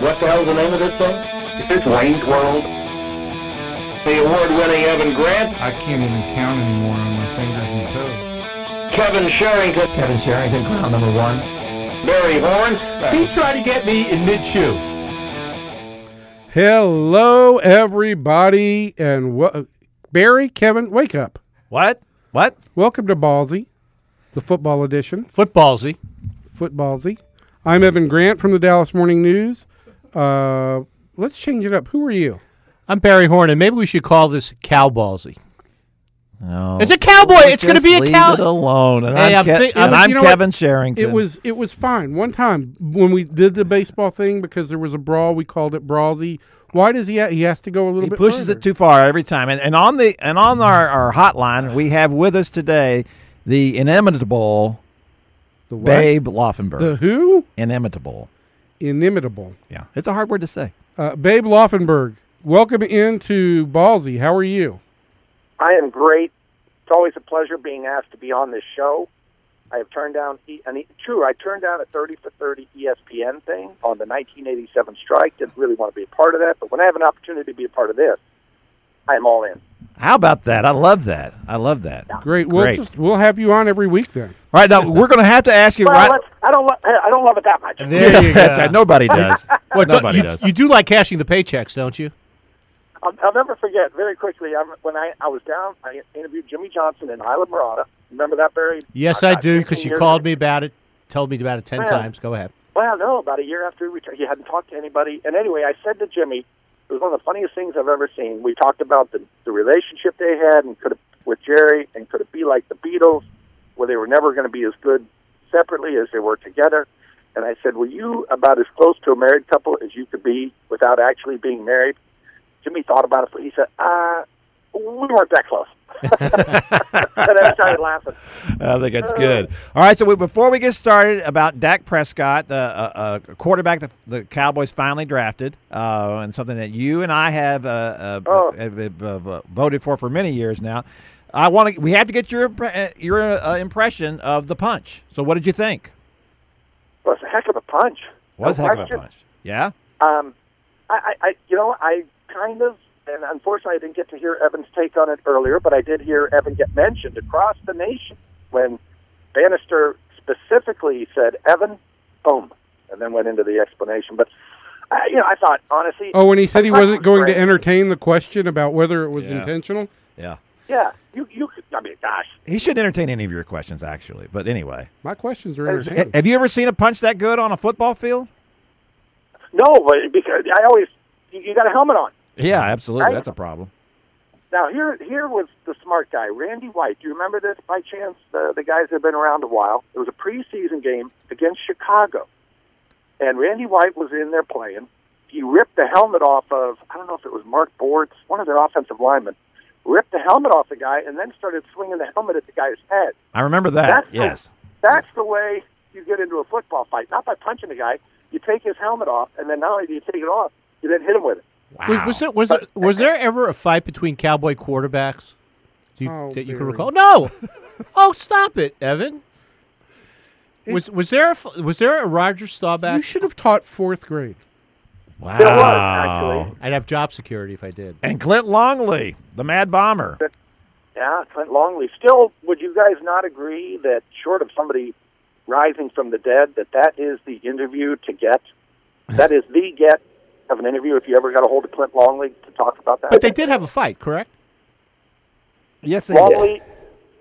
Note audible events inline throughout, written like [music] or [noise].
What the hell's the name of this thing? It's Wayne's World. The award-winning Evan Grant, I can't even count anymore on my fingers and toes. Kevin Sherrington, Kevin Sherrington, crown number one. Barry Horn, He tried to get me in mid chew. Hello, everybody, and w- Barry, Kevin, wake up. What? What? Welcome to Ballzy, the football edition. Footballsy. Footballsy. I'm Evan Grant from the Dallas Morning News. Uh, let's change it up. Who are you? I'm Barry Horn, and maybe we should call this cowballsy. No. It's a cowboy. It's going to be a leave cow. it alone. And Hey, I'm, I'm Ke- think- and was- I'm you know what? Kevin Sherrington. It was it was fine one time when we did the baseball thing because there was a brawl. We called it brawlsy. Why does he? Ha- he has to go a little he bit. pushes further. it too far every time. And, and on the and on our, our hotline, we have with us today the inimitable The? Babe Laufenberg. The who? inimitable. Inimitable. Yeah, it's a hard word to say. Uh, Babe Laufenberg. Welcome into Ballzy. How are you? I am great. It's always a pleasure being asked to be on this show. I have turned down, E- an E- true, I turned down a 30 for 30 ESPN thing on the 1987 strike. Didn't really want to be a part of that, but when I have an opportunity to be a part of this, I am all in. How about that? I love that. I love that. Great. We'll Great. just we'll have you on every week then. All right, now we're going to have to ask you. Well, right, let's, I don't, lo- I don't love it that much. There you That's go. Nobody [laughs] does. What, Nobody you, does. you do like cashing the paychecks, don't you? I'll, I'll never forget. Very quickly, I, when I, I was down, I interviewed Jimmy Johnson in Islamorada. Remember that, Barry? Yes, I uh, do, because you called ago? me about it, told me about it ten Well. times. Go ahead. Well, no, about a year after he returned, he hadn't talked to anybody. And anyway, I said to Jimmy, it was one of the funniest things I've ever seen. We talked about the, the relationship they had and could it, with Jerry, and could it be like the Beatles, where they were never going to be as good separately as they were together. And I said, were you about as close to a married couple as you could be without actually being married? Jimmy thought about it. For he said, uh, we weren't that close. [laughs] and I started laughing. I think that's good. All right, so we, before we get started about Dak Prescott, the uh, uh, quarterback that the Cowboys finally drafted, uh, and something that you and I have, uh, uh, Oh. have, have, uh, voted for for many years now. I want to. We have to get your impre- uh, your uh, impression of the punch. So, what did you think? Well, it's a heck of a punch. Was No heck of a punch. Yeah. Um, I, I, I, you know, I kind of, and unfortunately, I didn't get to hear Evan's take on it earlier, but I did hear Evan get mentioned across the nation when Bannister specifically said, "Evan, boom," and then went into the explanation. But I, you know, I thought honestly, Oh, when he said he wasn't was going to entertain the question about whether it was Yeah. intentional. Yeah. Yeah, you, you. I mean, gosh, He shouldn't entertain any of your questions, actually. But anyway, My questions are Has- entertaining. have you ever seen a punch that good on a football field? no, but because I always, you, you got a helmet on. Yeah, absolutely. Right. That's a problem. Now here, here was the smart guy, Randy White. Do you remember this by chance? The the guys have been around a while. It was a preseason game against Chicago, and Randy White was in there playing. He ripped the helmet off of I don't know if it was Mark Bortz, one of their offensive linemen. Ripped the helmet off the guy and then started swinging the helmet at the guy's head. I remember that. That's the- yes. That's the way you get into a football fight. Not by punching the guy. You take his helmet off, and then not only do you take it off, you then hit him with it. Wow. Was, was there was, it, was there ever a fight between cowboy quarterbacks? Do you, Oh, that you can recall? No. oh, stop it, Evan. Was was there a, f- was there a Roger Staubach? you should have taught fourth grade. Wow. There was actually. I'd have job security if I did. And Clint Longley, the Mad Bomber. Yeah, Clint Longley. Still, would you guys not agree that short of somebody rising from the dead, that that is the interview to get? That is the get of an interview if you ever got a hold of Clint Longley to talk about that. But they did have a fight, correct? Yes, they Longley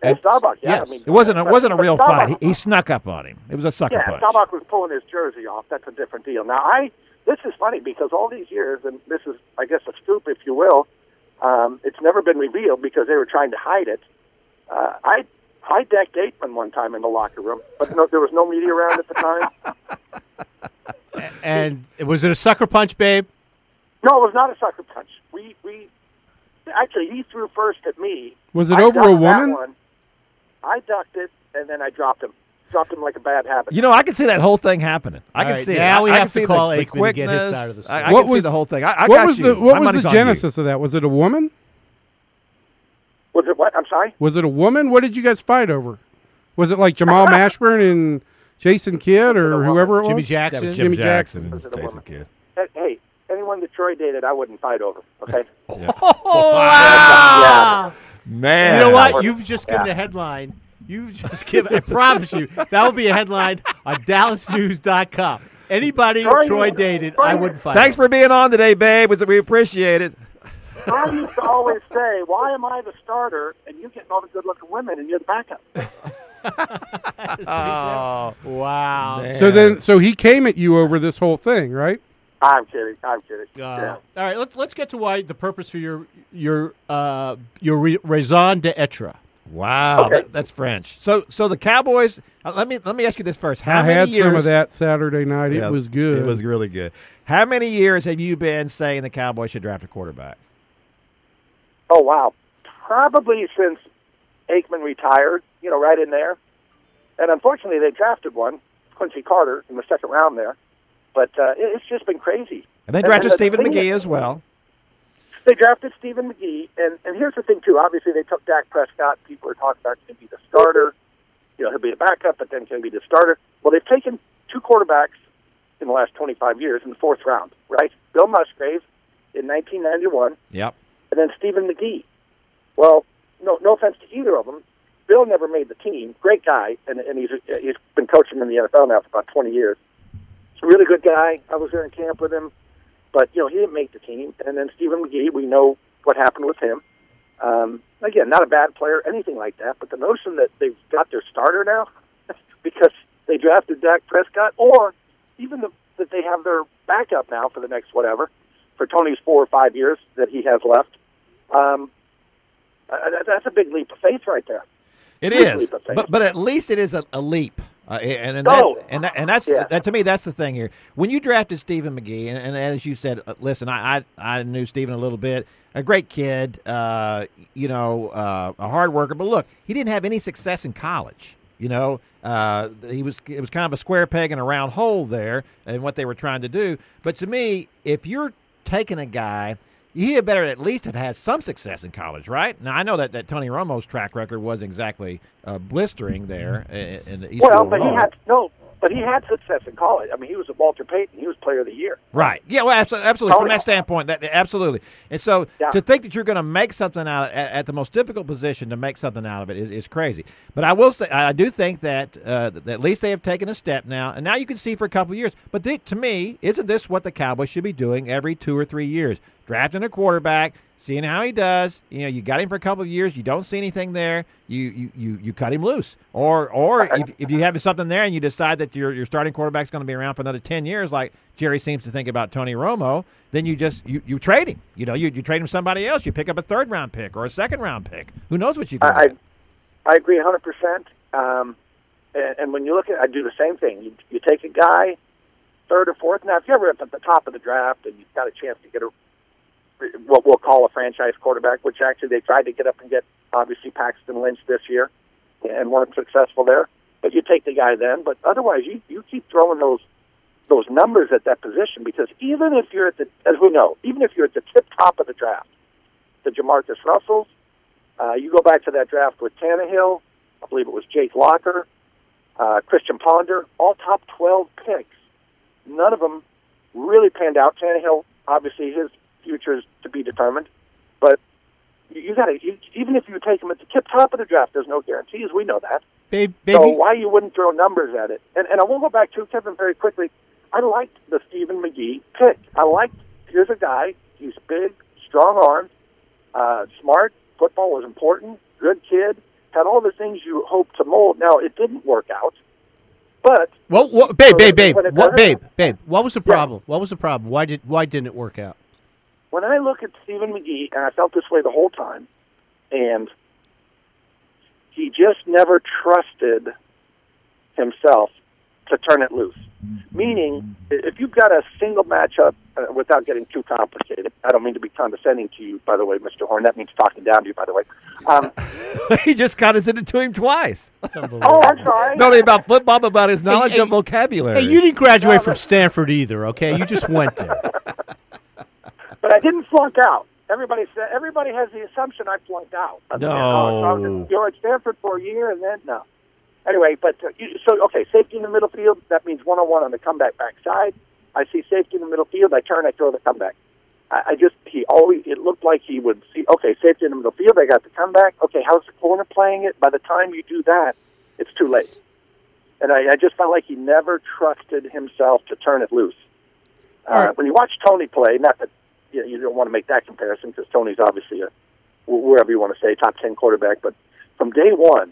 and And- Staubach. Yeah, yes. I mean, It wasn't. It wasn't a real Staubach- fight. He, he snuck up on him. It was a sucker Yeah, punch. Staubach was pulling his jersey off. That's a different deal. Now, I this is funny because all these years, and this is, I guess, a scoop, if you will. Um, it's never been revealed because they were trying to hide it. Uh, I I decked Aikman one time in the locker room, but no, there was no media around at the time. [laughs] And was it a sucker punch, babe? No, it was not a sucker punch. We we actually he threw first at me. Was it I over a woman? one. I ducked it and then I dropped him. Dropped him like a bad habit. You know, I can see that whole thing happening. I All can right, see now it. we I, I have can to see call the, the Aikman to get his side of the story. I what can was see the whole thing. I, I what got was you. the My was the genesis of that? Was it a woman? was it what? I'm sorry. Was it a woman? What did you guys fight over? Was it like Jamal [laughs] Mashburn and Jason Kidd or woman. whoever it was? Jimmy Jackson. Jim Jimmy Jackson, Jackson. Was it Jason? Kidd. hey, anyone that Troy dated, I wouldn't fight over. Okay. [laughs] [laughs] Oh, wow. Man, You know what? You've just given a headline. You've just given. I promise you, that will be a headline on DallasNews.com. Anybody Troy- Troy dated, I wouldn't find. Thanks over. for being on today, babe. We appreciate it. I used to always say, "Why am I the starter and you getting all the good-looking women and you're the backup?" [laughs] Oh, Wow. man. So then, so he came at you over this whole thing, right? I'm kidding. I'm kidding. Uh, yeah. All right, let's let's get to why the purpose for your your uh, your raison d'être. Wow, Okay. that- that's French. So, so the Cowboys. Uh, let me let me ask you this first. How I many had years? some of that Saturday night. Yeah, it was good. It was really good. How many years have you been saying the Cowboys should draft a quarterback? Oh wow, probably since Aikman retired. You know, right in there. And unfortunately, they drafted one, Quincy Carter, in the second round there. But uh, it- it's just been crazy. And they drafted and the Stephen thing McGee is- as well. They drafted Stephen McGee, and and here's the thing too. Obviously, they took Dak Prescott. People are talking about can he be the starter. You know, he'll be a backup, but then can be the starter? Well, they've taken two quarterbacks in the last 25 years in the fourth round, right? Bill Musgrave in 1991, Yep. and then Stephen McGee. Well, no, no offense to either of them. Bill never made the team. Great guy, and, and he's he's been coaching in the NFL now for about 20 years. He's a really good guy. I was there in camp with him, but you know he didn't make the team. And then Stephen McGee, we know what happened with him. Um, again, not a bad player, anything like that. But the notion that they've got their starter now [laughs] because they drafted Dak Prescott, or even the, that they have their backup now for the next whatever for Tony's four or five years that he has left. Um, uh, that- that's a big leap of faith right there. It Big is, leap of faith. but but at least it is a, a leap, uh, and and Oh. that's, and, that, and that's Yeah. that to me that's the thing here. When you drafted Stephen McGee, and, and as you said, uh, listen, I, I I knew Stephen a little bit, a great kid, uh, you know, uh, a hard worker, but look, he didn't have any success in college. You know, uh, he was it was kind of a square peg in a round hole there, and what they were trying to do. But to me, if you're taking a guy he had better at least have had some success in college, right? Now I know that, that Tony Romo's track record wasn't exactly uh, blistering there in, in the East Well, but he had no, but he had success in college. I mean, he was a Walter Payton. He was Player of the Year. Right. Yeah. Well, absolutely. From that standpoint, that absolutely. And so Yeah. to think that you're going to make something out of, at, at the most difficult position to make something out of it is, is crazy. But I will say, I do think that, uh, that at least they have taken a step now, and now you can see for a couple of years. But th- to me, isn't this what the Cowboys should be doing every two or three years? Drafting a quarterback, seeing how he does. You know, you got him for a couple of years. You don't see anything there. You you you, you cut him loose. Or or if, if you have something there and you decide that your your starting quarterback's going to be around for another ten years, like Jerry seems to think about Tony Romo, then you just you, you trade him. You know, you, you trade him somebody else. You pick up a third round pick or a second round pick. Who knows what you can I, I. I agree 100. percent um, and, and when you look at, I do the same thing. You, you take a guy, third or fourth. Now, if you're ever up at the top of the draft and you've got a chance to get a what we'll call a franchise quarterback, which actually they tried to get up and get obviously Paxton Lynch this year and weren't successful there. But you take the guy then. But otherwise, you you keep throwing those those numbers at that position because even if you're at the, as we know, even if you're at the tip top of the draft, the Jamarcus Russells, uh, you go back to that draft with Tannehill, I believe it was Jake Locker, uh, Christian Ponder, all top 12 picks. None of them really panned out. Tannehill, obviously, his future is to be determined. But you, you got to, even if you take him at the tip top of the draft, there's no guarantees. We know that. Babe, So baby, why you wouldn't throw numbers at it? And and I will go back to Kevin very quickly. I liked the Stephen McGee pick. I liked here's a guy. He's big, strong armed, uh, smart. Football was important. Good kid. Had all the things you hope to mold. Now it didn't work out, but well, what, babe, babe, babe, what, babe, babe. What was the problem? What was the problem? Why did why didn't it work out? When I look at Stephen McGee, and I felt this way the whole time, and he just never trusted himself to turn it loose. Meaning, if you've got a single matchup, uh, without getting too complicated, I don't mean to be condescending to you, by the way, Mr. Horn. That means talking down to you, by the way. Um, [laughs] he just condescended to him twice. oh, I'm sorry. Not only about football, but about his knowledge hey, of vocabulary. Hey, you didn't graduate from Stanford either, okay? You just went there. [laughs] but I didn't flunk out. Everybody said everybody has the assumption I flunked out. I said, No. oh, so I'm- you're at Stanford for a year and then no. Anyway, but uh, you, so okay, safety in the middle field. That means one on one on the comeback backside. I see safety in the middle field. I turn, I throw the comeback. I, I just he always it looked like he would see. Okay, safety in the middle field. I got the comeback. Okay, how's the corner playing it? By the time you do that, it's too late. And I, I just felt like he never trusted himself to turn it loose. Uh, All right. When you watch Tony play, not that you, know, you don't want to make that comparison because Tony's obviously a wherever you want to say top ten quarterback, but from day one,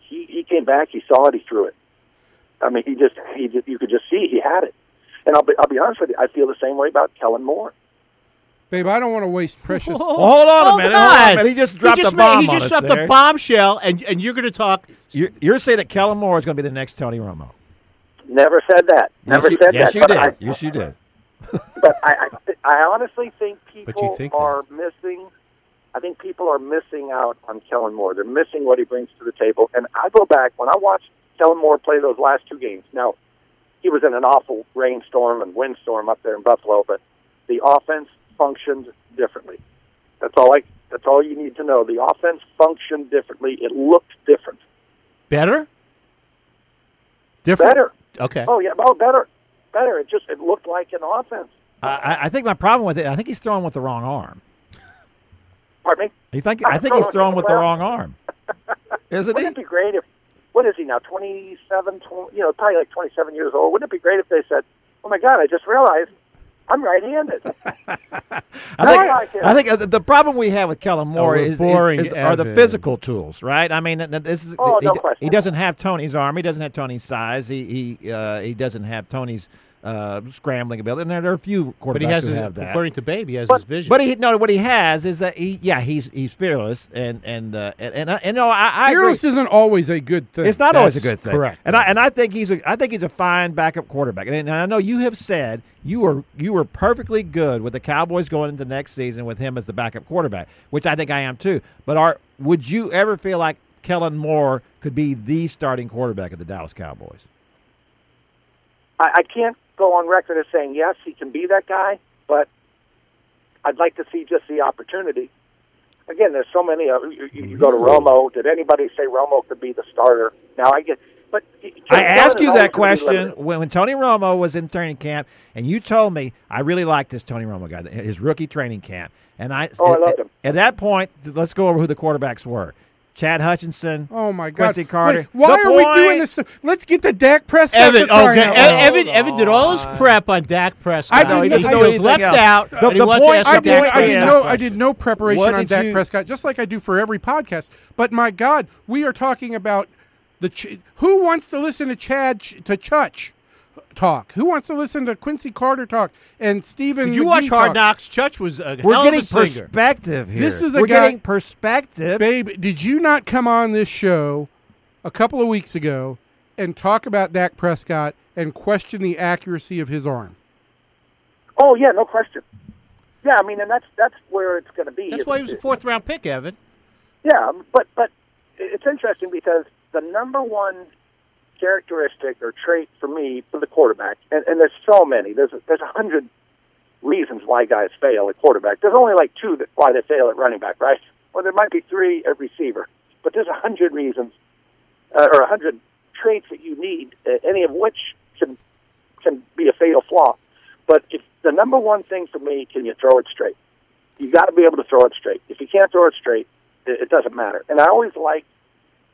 he he came back, he saw it, he threw it. I mean, he just he just, you could just see he had it. And I'll be I'll be honest with you, I feel the same way about Kellen Moore. Babe, I don't want to waste precious. [laughs] Well, hold on a Hold minute. Hold on a on. minute. He just dropped he just a bomb made, He on just us dropped there. a bombshell, and and you're going to talk. You're, you're saying that Kellen Moore is going to be the next Tony Romo. Never said that. Never yes, you, said yes, that. you did. I, yes, you did. But I, I, th- I honestly think people think that. are missing. I think people are missing out on Kellen Moore. They're missing what he brings to the table. And I go back when I watched Kellen Moore play those last two games. Now, he was in an awful rainstorm and windstorm up there in Buffalo, but the offense functioned differently. That's all I. That's all you need to know. The offense functioned differently. It looked different. Better? Different? Better. Okay. Oh yeah. Oh, better. Better. It just it looked like an offense. I, I- I think my problem with it, I think he's throwing with the wrong arm. Pardon me. You think? I think he's throwing with the wrong arm. [laughs] Isn't Wouldn't he? it be great if, what is he now, 27, 20, you know, probably like 27 years old? Wouldn't it be great if they said, oh my God, I just realized I'm right handed? [laughs] I like think, it. I think uh, the, the problem we have with Kellen Moore we're is, is- boring is- are the physical tools, right? I mean, this is Oh, he, no d- question. he doesn't have Tony's arm. He doesn't have Tony's size. He he uh, he doesn't have Tony's uh, scrambling ability. And there, there are a few quarterbacks but he has, who his, have that. according to Babe, he has But- his vision. But he no, what he has is that he yeah he's he's fearless and and uh, and and, I- and no I, I agree. Fearless isn't always a good thing. It's not always a good thing, correct. And I and I think he's a I think he's a fine backup quarterback. And, and I know you have said you were you were perfectly good with the Cowboys going into next season with him as the backup quarterback, which I think I am too. But are would you ever feel like Kellen Moore could be the starting quarterback of the Dallas Cowboys? I, I can't go on record as saying, yes, he can be that guy, but I'd like to see just the opportunity. Again, there's so many. Uh, you, you you go to Romo. Did anybody say Romo could be the starter? Now I get, but I asked you that always gonna be question when, when Tony Romo was in training camp, and you told me I really liked this Tony Romo guy, his rookie training camp. And I, Oh, I loved him. at that point, let's go over who the quarterbacks were: Chad Hutchinson. Oh my God! Quincy Carter. Wait, why The are we doing this? Let's get to Dak Prescott. Evan, for okay, out E- loud. Evan, Evan did all his prep on Dak Prescott. I know, he he, doesn't know was left else. out. The- and the point- I the did, I did no, I did no preparation What on did Dak you- Prescott, just like I do for every podcast. But my God, we are talking about the Ch- who wants to listen to Chad Ch- to Chutch talk? Who wants to listen to Quincy Carter talk and Stephen? Did you McGee watch Hard? Knocks? Chutch was a We're hell getting of a singer. perspective here. This is a We're guy- getting perspective. Babe, did you not come on this show a couple of weeks ago and talk about Dak Prescott and question the accuracy of his arm? Oh yeah, no question. Yeah, I mean, and that's that's where it's going to be. That's why he was a fourth round pick, Evan. Yeah, but but it's interesting because the number one characteristic or trait for me for the quarterback, and, and there's so many. There's a, there's a hundred reasons why guys fail at quarterback. There's only like two that why they fail at running back, right? Well, there might be three at receiver, but there's a hundred reasons uh, or a hundred traits that you need, uh, any of which can can be a fatal flaw. But if the number one thing for me, can you throw it straight? You got to be able to throw it straight. If you can't throw it straight, it, it doesn't matter. And I always like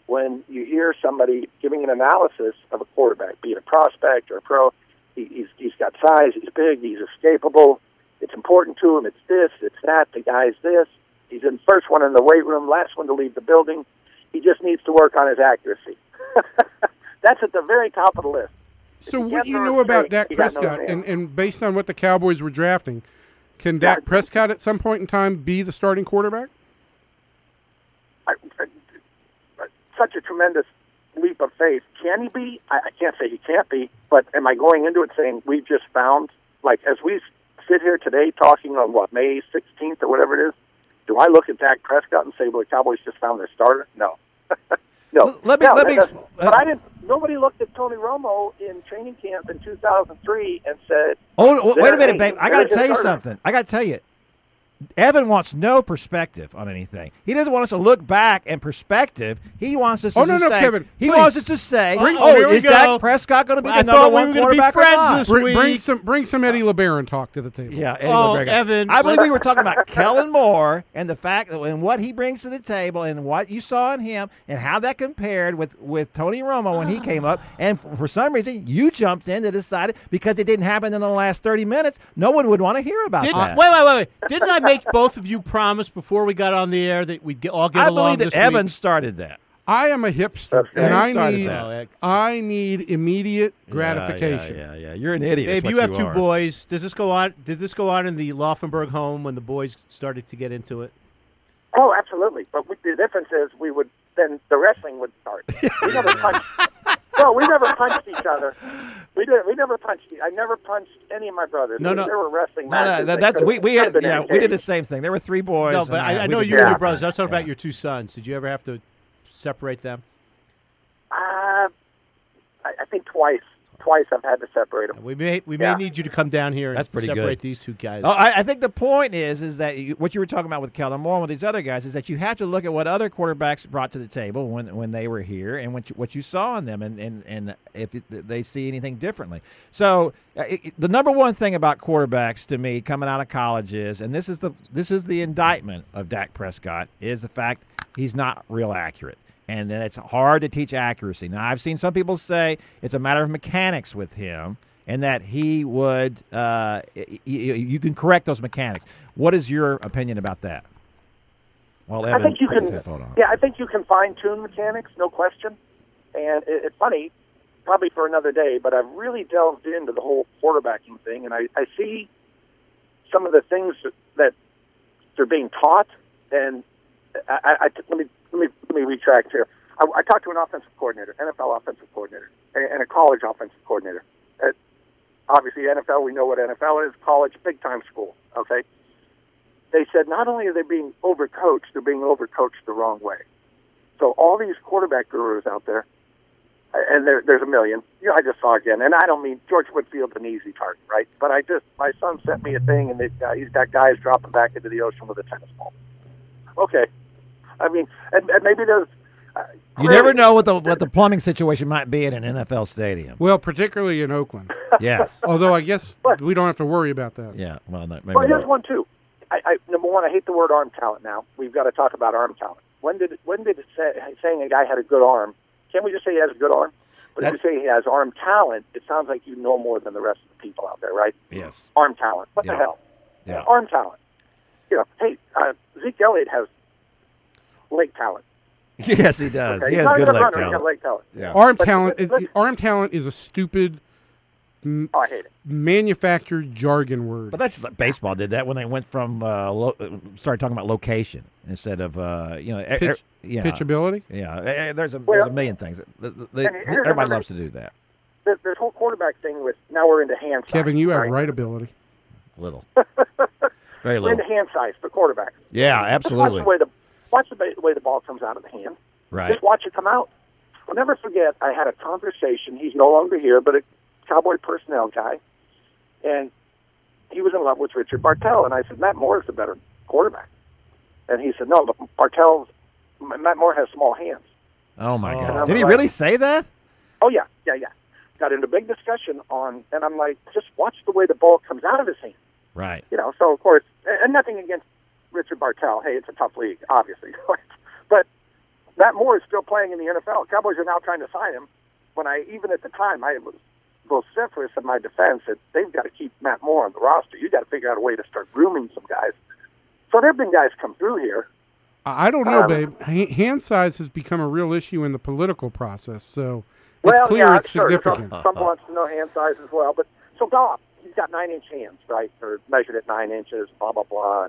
when you hear somebody giving an analysis of a quarterback, be it a prospect or a pro. He, he's he's got size. He's big. He's escapable. It's important to him. It's this. It's that. The guy's this. He's in first one in the weight room, last one to leave the building. He just needs to work on his accuracy. [laughs] That's at the very top of the list. So what can't you know about Dak got no Prescott, and, and based on what the Cowboys were drafting, can Dak Prescott at some point in time be the starting quarterback? I- such a tremendous leap of faith. Can he be? I, I can't say he can't be, but am I going into it saying we've just found, like, as we sit here today talking on what, May 16th or whatever it is, do I look at Dak Prescott and say, well, the Cowboys just found their starter? No. [laughs] no. Let me- No, let me doesn't- but I uh, didn't, nobody looked at Tony Romo in training camp in 2003 and said, Oh, wait a minute, babe. I got to tell you starter. something. I got to tell you. Evan wants no perspective on anything. He doesn't want us to look back and perspective. He wants us to say, Oh, no, just no, say, Kevin, He please. wants us to say, Bring- "Oh, here we is go. Dak Prescott going to be I the thought number one were gonna be quarterback or friends not?" this Bring, week. bring some bring some Eddie LeBaron talk to the table. Yeah, Eddie Oh, LeBear. Evan, I believe we were talking about Kellen Moore and the fact that and what he brings to the table and what you saw in him and how that compared with with Tony Romo when he came up. And for some reason, you jumped in to decide it because it didn't happen in the last thirty minutes. No one would want to hear about Did, that. wait, wait, wait, wait. Didn't I make both of you promise before we got on the air that we'd get, all get I along believe that this Evan week? started that. I am a hipster, That's and. I need that. Oh. I need immediate gratification. Yeah, yeah, yeah. You're an idiot. Dave, is you what have two are. boys. Does this go on? Did this go on in the Laufenberg home when the boys started to get into it? Oh, absolutely. But we, the difference is we would then the wrestling would start. [laughs] We never punched. No, we never punched each other. We did. We never punched. Each I never punched any of my brothers. No, no. there were wrestling No, no, matches. no, that that's we we had, yeah we did the same thing. There were three boys. No, and, but uh, I, I know you the and your brothers. I was talking Yeah. about your two sons. Did you ever have to separate them? Uh, I, I think twice. Twice I've had to separate them. We may we may Yeah. need you to come down here and That's pretty separate good. these two guys. Oh, I, I think the point is, is that you, what you were talking about with Kellen Moore and with these other guys is that you have to look at what other quarterbacks brought to the table when when they were here and what you, what you saw in them and and, and if they see anything differently. So uh, it, it- the number one thing about quarterbacks to me coming out of college is, and this is the this is the indictment of Dak Prescott is the fact he's not real accurate. And then it's hard to teach accuracy. Now, I've seen some people say it's a matter of mechanics with him, and that he would uh, y- y- you can correct those mechanics. What is your opinion about that? Well, I think you can. his headphone on. Yeah, I think you can fine tune mechanics, no question. And it, it's funny, probably for another day, but I've really delved into the whole quarterbacking thing, and I, I see some of the things that, that they're being taught. And I, I, I- let me let me let me retract here. I, I talked to an offensive coordinator, NFL offensive coordinator, and, and a college offensive coordinator. At, obviously, NFL, we know what NFL is. College, big time school. Okay they said not only are they being overcoached, they're being overcoached the wrong way. So all these quarterback gurus out there, and there, there's a million. You know, I just saw again, and I don't mean George Whitfield's an easy target, right? But I just my son sent me a thing, and they've got, he's got guys dropping back into the ocean with a tennis ball. Okay, I mean, and, and maybe there's. Uh, You never know what the what the plumbing situation might be at an NFL stadium. Well, particularly in Oakland. [laughs] Yes. Although I guess we don't have to worry about that. Yeah. Well, no, maybe Well, here's not. one too. I, I number one, I hate the word arm talent. Now we've got to talk about arm talent. When did when did it say, saying a guy had a good arm? Can't we just say he has a good arm? But if you say he has arm talent, it sounds like you know more than the rest of the people out there, right? Yes. Arm talent. What Yeah. the hell? Yeah. Arm talent. You know, hey, uh, Zeke Elliott has leg talent. Yes, he does. Okay? He He's has a good good leg runner, He has talent. leg talent. Yeah. Arm But- talent. but- is- but- arm talent is a stupid, m- Oh, I hate it. manufactured jargon word. But that's just like baseball did that when they went from uh, lo- uh, started talking about location instead of uh, you know Pitch- e- yeah Pitchability. yeah. There's a Well- there's a million things. And here's everybody loves to do that. This, this whole quarterback thing with now we're into hand size. Kevin, you have right? right ability. Little, [laughs] very We're little. into hand size for quarterbacks. Yeah, absolutely. Watch the way the watch the way the ball comes out of the hand. Right. Just watch it come out. I'll never forget. I had a conversation. He's no longer here, but a cowboy personnel guy, and he was in love with Richard Bartel. And I said, Matt Moore is a better quarterback. And he said, No, but Bartel's Matt Moore has small hands. Oh my Oh. God! Did he like- really say that? Oh yeah, yeah, yeah. Got into a big discussion on, and I'm like, just watch the way the ball comes out of his hand. Right. you know, so of course, and nothing against Richard Bartel. Hey, it's a tough league, obviously, [laughs] but Matt Moore is still playing in the NFL. Cowboys are now trying to sign him. When I even at the time I was vociferous in my defense that they've got to keep Matt Moore on the roster. You've got to figure out a way to start grooming some guys. So there have been guys come through here. I I don't know, Um, babe. Hand size has become a real issue in the political process, so it's well, clear yeah, it's sure. significant. [laughs] Some, some wants to know hand size as well. But so Goff, he's got nine inch hands, right? Or measured at nine inches, blah blah blah.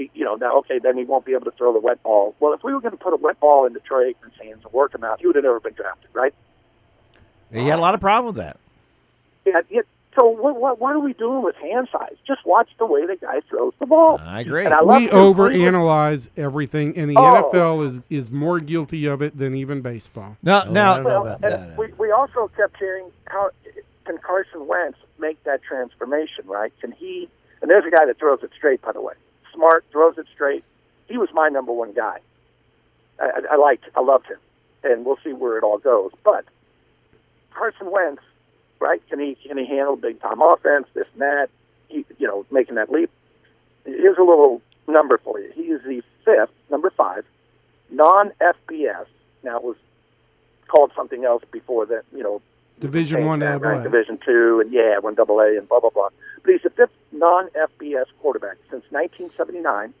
He, you know, now okay, then he won't be able to throw the wet ball. Well, if we were going to put a wet ball into Troy Aikman's hands and work him out, he would have never been drafted, right? He had a lot of problem with that. Yeah. yeah so what, what what are we doing with hand size? Just watch the way the guy throws the ball. I agree. And I we to agree with- overanalyze everything, and the Oh. NFL is is more guilty of it than even baseball. Now, Oh, now, Well, and we, we also kept hearing how can Carson Wentz make that transformation, right? Can he? And there's a guy that throws it straight, by the way. Smart, throws it straight. He was my number one guy. I, I, liked, I loved him, and we'll see where it all goes. But Carson Wentz, right? Can he can he handle big time offense? This and that. He, you know, making that leap. Here's a little number for you. He is the fifth, number five, non FBS. Now it was called something else before that. You know, Division one that, right? AA. Division two, and yeah, one double A, and blah blah blah. But he's the fifth non-FBS quarterback since 1979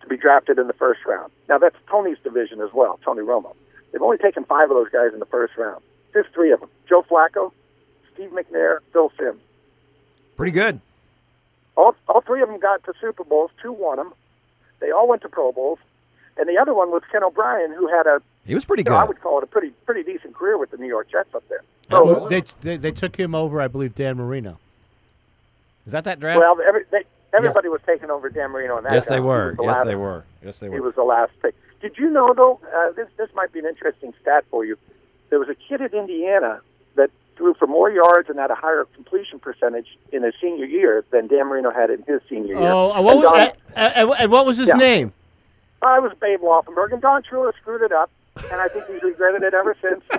to be drafted in the first round. Now that's Tony's division as well, Tony Romo. They've only taken five of those guys in the first round. There's three of them: Joe Flacco, Steve McNair, Phil Simms. Pretty good. All all three of them got to Super Bowls. Two won them. They all went to Pro Bowls, and the other one was Ken O'Brien, who had a He was pretty you know, I would call it a pretty pretty decent career with the New York Jets up there. Well, So, they, they they took him over, I believe, Dan Marino. Is that that draft? well, every, they, everybody was taking over Dan Marino and that. yes, guy. they were. the Yes, last- they were. Yes, they were. He was the last pick. Did you know though? Uh, this this might be an interesting stat for you. There was a kid at Indiana that threw for more yards and had a higher completion percentage in his senior year than Dan Marino had in his senior year. Oh, uh, what And was, Don- uh, uh, and what was his Yeah. name? I was Babe Laufenberg, and Don Shula screwed it up, and I think he's regretted it ever since. [laughs]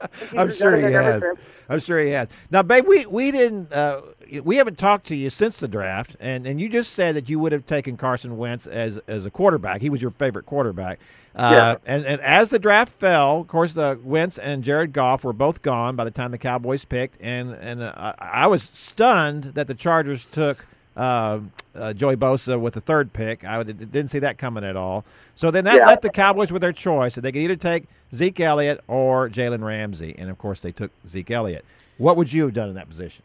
I think he's I'm sure he regretted it ever has. since. I'm sure he has. Now, babe, we we didn't uh, we haven't talked to you since the draft, and, and you just said that you would have taken Carson Wentz as as a quarterback. He was your favorite quarterback. Uh, and and as the draft fell, of course, the Wentz and Jared Goff were both gone by the time the Cowboys picked, and and uh, I was stunned that the Chargers took. Uh, uh, Joey Bosa with the third pick. I would- didn't see that coming at all. So then that Yeah. left the Cowboys with their choice. That they could either take Zeke Elliott or Jalen Ramsey. And of course, they took Zeke Elliott. What would you have done in that position?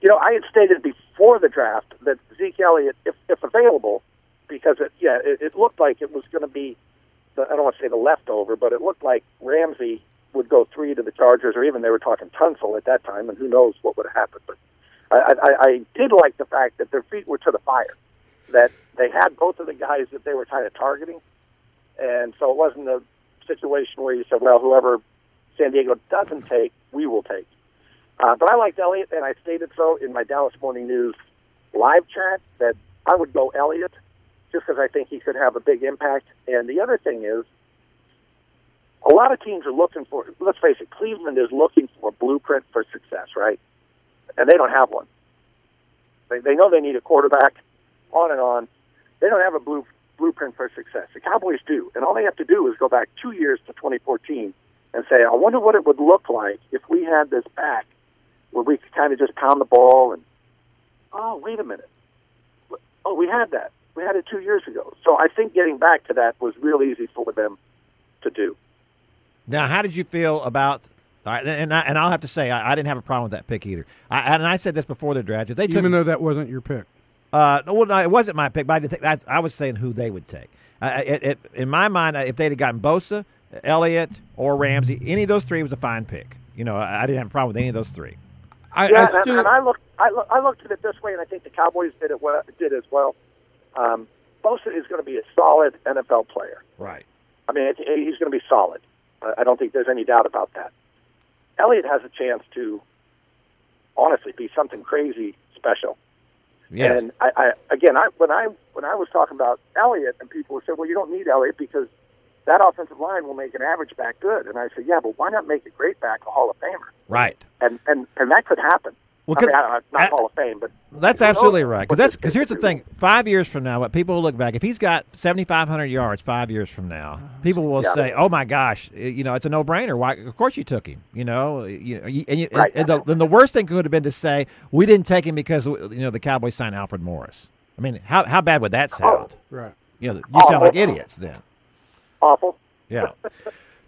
You know, I had stated before the draft that Zeke Elliott, if, if available, because it, yeah, it, it looked like it was going to be, the, I don't want to say the leftover, but it looked like Ramsey would go three to the Chargers, or even they were talking Tunsil at that time, and who knows what would have happened. But I, I, I did like the fact that their feet were to the fire, that they had both of the guys that they were kind of targeting, and so it wasn't a situation where you said, well, whoever San Diego doesn't take, we will take. Uh, but I liked Elliott, and I stated so in my Dallas Morning News live chat that I would go Elliott just because I think he could have a big impact. And the other thing is, a lot of teams are looking for, let's face it, Cleveland is looking for a blueprint for success, right? And they don't have one. They, they know they need a quarterback, on and on. They don't have a blue, blueprint for success. The Cowboys do. And all they have to do is go back two years to 2014 and say, I wonder what it would look like if we had this back where we could kind of just pound the ball and, oh, wait a minute. Oh, we had that. We had it two years ago. So I think getting back to that was real easy for them to do. Now, how did you feel about? All right, and I, and I'll have to say I, I didn't have a problem with that pick either. I, and I said this before the draft. If they took, Even though that wasn't your pick. uh, no, well, no, it wasn't my pick, but I didn't think that's, I was saying who they would take. Uh, it, it, in my mind, if they'd have gotten Bosa, Elliott, or Ramsey, any of those three was a fine pick. You know, I, I didn't have a problem with any of those three. I, Yeah, I and, still, and I looked. I, look, I looked at it this way, and I think the Cowboys did it well, did as well. Um, Bosa is going to be a solid NFL player. Right. I mean, it, he's going to be solid. I I don't think there's any doubt about that. Elliott has a chance to, honestly, be something crazy special. Yes. And I, I again, I when I when I was talking about Elliott, and people would say, "Well, you don't need Elliott because that offensive line will make an average back good." And I said, "Yeah, but why not make a great back a Hall of Famer?" right. And and and that could happen. Well, I mean, 'cause- I don't know, not I- Hall of Fame, but That's who knows absolutely right. Because that's because here's the thing: five years from now, what people will look back if he's got seventy five hundred yards five years from now, people will Yeah. say, "Oh my gosh, you know, it's a no brainer. Why? Of course you took him. You know, you you- and, you, Right. and the, then the worst thing could have been to say we didn't take him because you know the Cowboys signed Alfred Morris. I mean, how how bad would that oh. sound? right. You know, you sound like idiots then. Awful. Yeah. [laughs]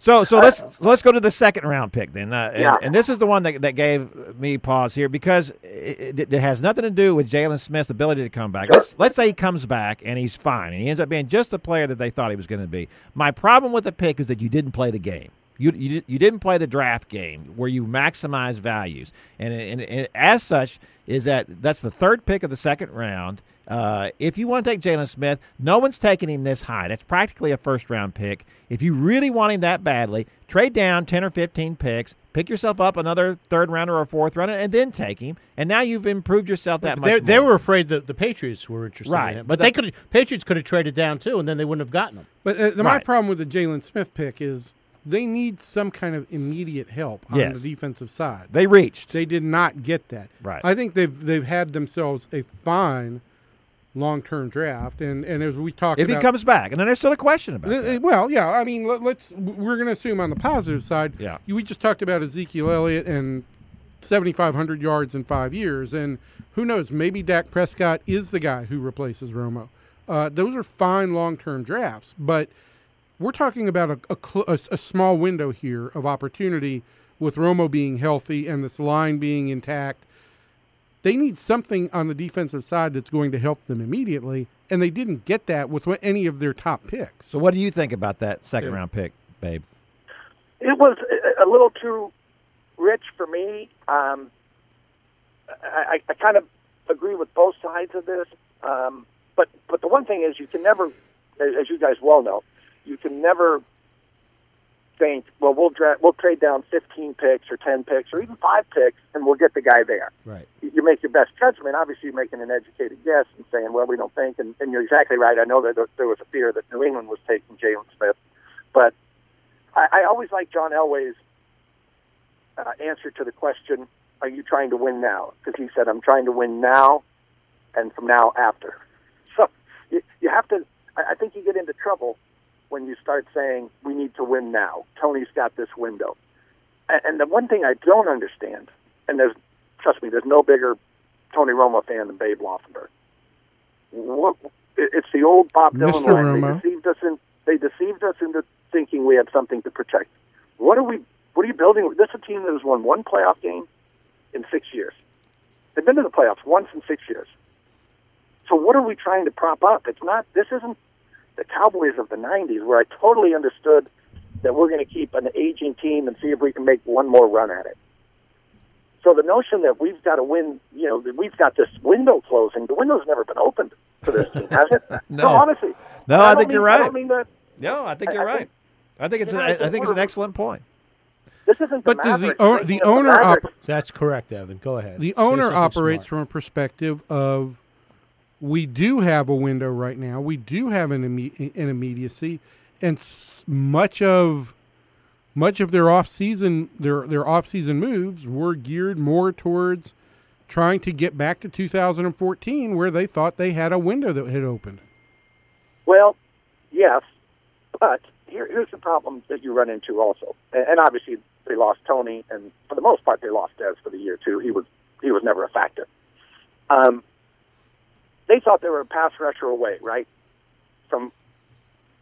So so let's so let's go to the second round pick then, uh, and, Yeah. and this is the one that, that gave me pause here because it, it, it has nothing to do with Jaylon Smith's ability to come back. Sure. Let's let's say he comes back and he's fine and he ends up being just the player that they thought he was going to be. My problem with the pick is that you didn't play the game. You, you you didn't play the draft game where you maximize values, and, and, and as such is that that's the third pick of the second round. Uh, if you want to take Jaylon Smith, no one's taking him this high. That's practically a first round pick. If you really want him that badly, trade down 10 or 15 picks, pick yourself up another third rounder or fourth rounder, and then take him. And now you've improved yourself that much. They, they were afraid that the Patriots were interested Right, in him, but but they could Patriots could have traded down too, and then they wouldn't have gotten him. But uh, the, my Right. problem with the Jaylon Smith pick is they need some kind of immediate help on Yes. the defensive side. They reached. They did not get that. Right. I think they've they've had themselves a fine long term draft, and and as we talked if he comes back, and then there's still a question about Uh, that. Well, yeah. I mean, let, let's. We're going to assume on the positive side. Yeah. We just talked about Ezekiel Elliott and 7,500 yards in five years, and who knows? Maybe Dak Prescott is the guy who replaces Romo. Uh, those are fine long-term drafts, but we're talking about a, a, cl- a, a small window here of opportunity with Romo being healthy and this line being intact. They need something on the defensive side that's going to help them immediately, and they didn't get that with any of their top picks. So, what do you think about that second round pick, babe? It was a- a little too rich for me. Um, I, I, I kind of agree with both sides of this, um, but but the one thing is you can never, as you guys well know, you can never think, well, we'll dra- we'll trade down 15 picks or 10 picks or even five picks, and we'll get the guy there. Right. You- make your best judgment. Obviously, you're making an educated guess and saying, well, we don't think, and, and you're exactly right. I know that there- there was a fear that New England was taking Jaylon Smith, but I, I always like John Elway's uh, answer to the question, "Are you trying to win now?" Because he said, "I'm trying to win now, and from now after." [laughs] So you, you have to. I, I think you get into trouble when you start saying, "We need to win now." Tony's got this window, and, the one thing I don't understand, and there's trust me, there's no bigger Tony Romo fan than Babe Laufenberg. What, it's the old Bob Dylan Mr. line. Romo. They deceived us in. They deceived us into thinking we had something to protect. What are we? What are you building? This is a team that has won one playoff game in six years. They've been to the playoffs once in six years. So what are we trying to prop up? It's not. This isn't the Cowboys of the '90s, where I totally understood that we're going to keep an aging team and see if we can make one more run at it. So the notion that we've got to win, you know, that we've got this window closing. The window's never been opened for this team, has it? [laughs] No. honestly. No, And I don't think you're right. I mean that. No, I think you're I right. think- I think it's You an, know, I I think think it's an excellent point. This isn't. But the does the Mavericks o- the owner Mavericks. op- That's correct, Evan. Go ahead. The owner operates smart. from a perspective of we do have a window right now. We do have an, an immediacy, and much of much of their off season their their off season moves were geared more towards trying to get back to 2014, where they thought they had a window that had opened. Well, yes, but here, here's the problem that you run into also, and, and obviously they lost Tony, and for the most part they lost Dez for the year too. He was he was never a factor. Um, they thought they were a pass rusher away, right, from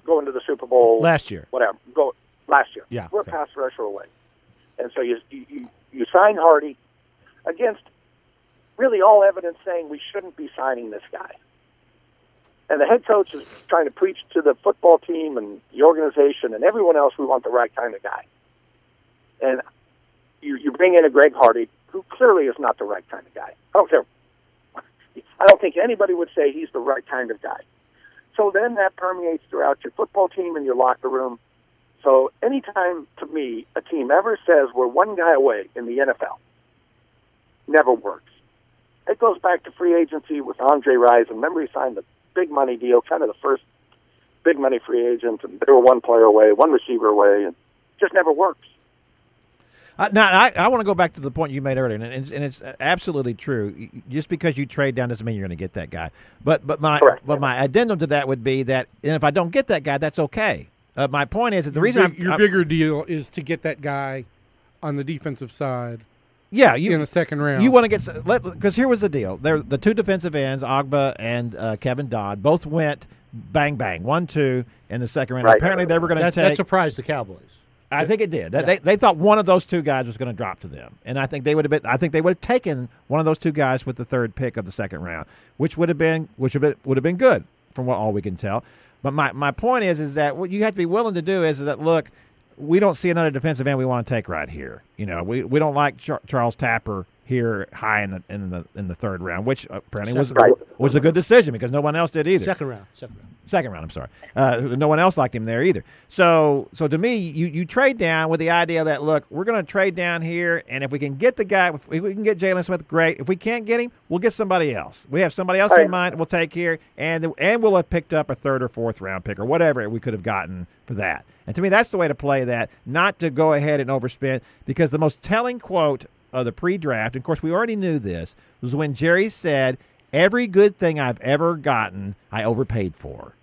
going to the Super Bowl last year. whatever. Go last year. Yeah, we're okay. a pass rusher away, and so you you you sign Hardy against really all evidence saying we shouldn't be signing this guy. And the head coach is trying to preach to the football team and the organization and everyone else we want the right kind of guy. And you you bring in a Greg Hardy who clearly is not the right kind of guy. I don't care. I don't think anybody would say he's the right kind of guy. So then that permeates throughout your football team and your locker room. So anytime to me a team ever says we're one guy away in the NFL, never works. It goes back to free agency with Andre Rison. Remember he signed the big money deal, kind of the first big money free agent, and they were one player away, one receiver away, and just never works. Uh, now, I, I want to go back to the point you made earlier, and it's, and it's absolutely true. Just because you trade down doesn't mean you're going to get that guy. But but my Correct. but my addendum to that would be that, and if I don't get that guy, that's okay. Uh, my point is that the Your reason big- I'm, your I'm- bigger deal is to get that guy on the defensive side yeah you in the second round. You want to get because here was the deal. There, the two defensive ends, Ogbah and uh, Kevin Dodd, both went bang bang one two in the second round. Right. Apparently, they were going to take. that surprised the Cowboys. I think it did. That They, they thought one of those two guys was going to drop to them, and I think they would have been. I think they would have taken one of those two guys with the third pick of the second round, which would have been which would have been, would have been good from what all we can tell. But my, my point is is that what you have to be willing to do is that look, we don't see another defensive end we want to take right here. You know, we, we don't like Char- Charles Tapper here high in the in the in the third round, which apparently was Right. was a good decision because no one else did either. Second round. Second round. Second round, I'm sorry. Uh, no one else liked him there either. So, so to me, you, you trade down with the idea that look, we're going to trade down here, and if we can get the guy, if we can get Jaylon Smith, great. If we can't get him, we'll get somebody else. We have somebody else in mind. We'll take here, and and we'll have picked up a third or fourth round pick or whatever we could have gotten for that. And to me, that's the way to play that, not to go ahead and overspend. Because the most telling quote of the pre-draft, and of course we already knew this, was when Jerry said, "Every good thing I've ever gotten, I overpaid for."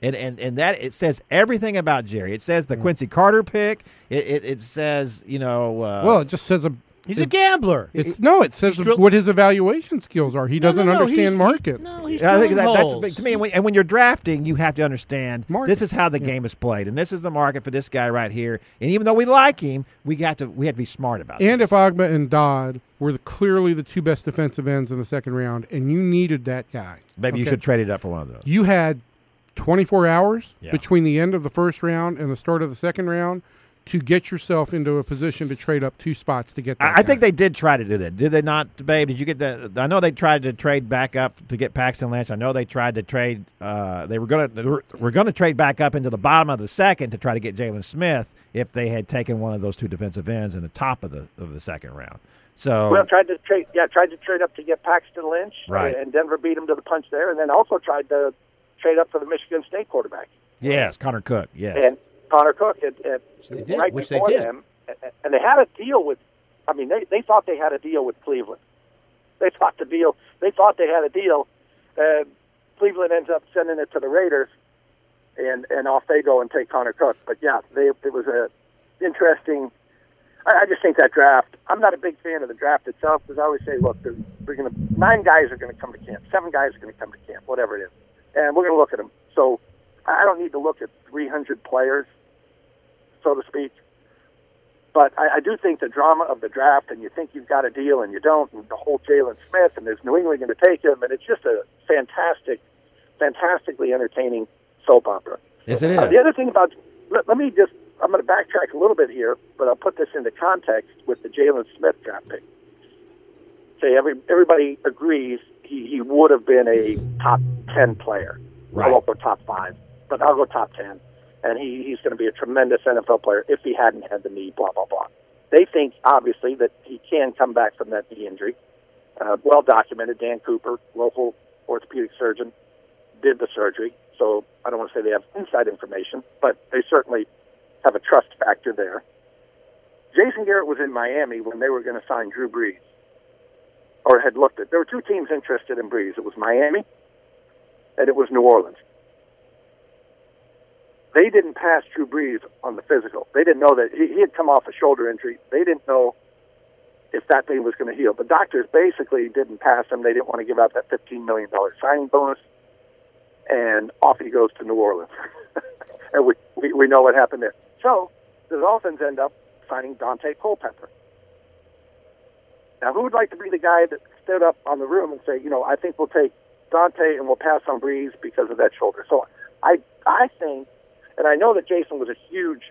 And, and and that it says everything about Jerry. It says the Quincy Carter pick. It it, it says you know. Uh, Well, it just says a. He's a gambler. It's no. It says drill- what his evaluation skills are. He No, doesn't no, no, understand he's- market. No, he's I think drilling that, that's holes. big to me. And when, and when you're drafting, you have to understand Market. this is how the game is played, and this is the market for this guy right here. And even though we like him, we got to we have to be smart about it. And if Ogbah and Dodd were the, clearly the two best defensive ends in the second round, and you needed that guy, maybe you okay, should trade it up for one of those. You had 24 hours Yeah. between the end of the first round and the start of the second round to get yourself into a position to trade up two spots to get that. I, I guy. think they did try to do that. Did they not, Babe? Did you get the? I know they tried to trade back up to get Paxton Lynch. I know they tried to trade. Uh, they were going to. They were, were going to trade back up into the bottom of the second to try to get Jaylon Smith if they had taken one of those two defensive ends in the top of the of the second round. So Well, tried to trade. Yeah, tried to trade up to get Paxton Lynch, Right. And Denver beat him to the punch there, and then also tried to trade up for the Michigan State quarterback yes, Connor Cook. Yes. and Connor Cook. At, did, right which before them, and they had a deal with. I mean, they they thought they had a deal with Cleveland. They thought the deal. They thought they had a deal. Uh, Cleveland ends up sending it to the Raiders, and and off they go and take Connor Cook. But yeah, they it was a interesting. I, I just think that draft. I'm not a big fan of the draft itself because I always say, look, we're going to nine guys are going to come to camp, seven guys are going to come to camp, whatever it is, and we're going to look at them. So I don't need to look at 300 players, so to speak. But I, I do think the drama of the draft, and you think you've got a deal and you don't, and the whole Jaylon Smith, and there's New England going to take him, and it's just a fantastic, fantastically entertaining soap opera. yes, it Uh, the other thing about let, let me just I'm going to backtrack a little bit here, but I'll put this into context with the Jaylon Smith draft pick. Say every everybody agrees he, he would have been a top ten player. Right. I won't go top five, but I'll go top ten. And he, he's going to be a tremendous NFL player if he hadn't had the knee. Blah blah blah. They think obviously that he can come back from that knee injury. Uh, well documented. Dan Cooper, local orthopedic surgeon, did the surgery. So I don't want to say they have inside information, but they certainly have a trust factor there. Jason Garrett was in Miami when they were going to sign Drew Brees, or had looked at. There were two teams interested in Brees. It was Miami, and it was New Orleans. They didn't pass Drew Brees on the physical. They didn't know that he, he had come off a shoulder injury. They didn't know if that thing was going to heal. The doctors basically didn't pass him. They didn't want to give out that $15 million signing bonus. And off he goes to New Orleans. [laughs] and we, we, we know what happened there. So the Dolphins end up signing Daunte Culpepper. Now, who would like to be the guy that stood up on the room and say, you know, I think we'll take Daunte and we'll pass on Brees because of that shoulder? So I, I think, and I know that Jason was a huge,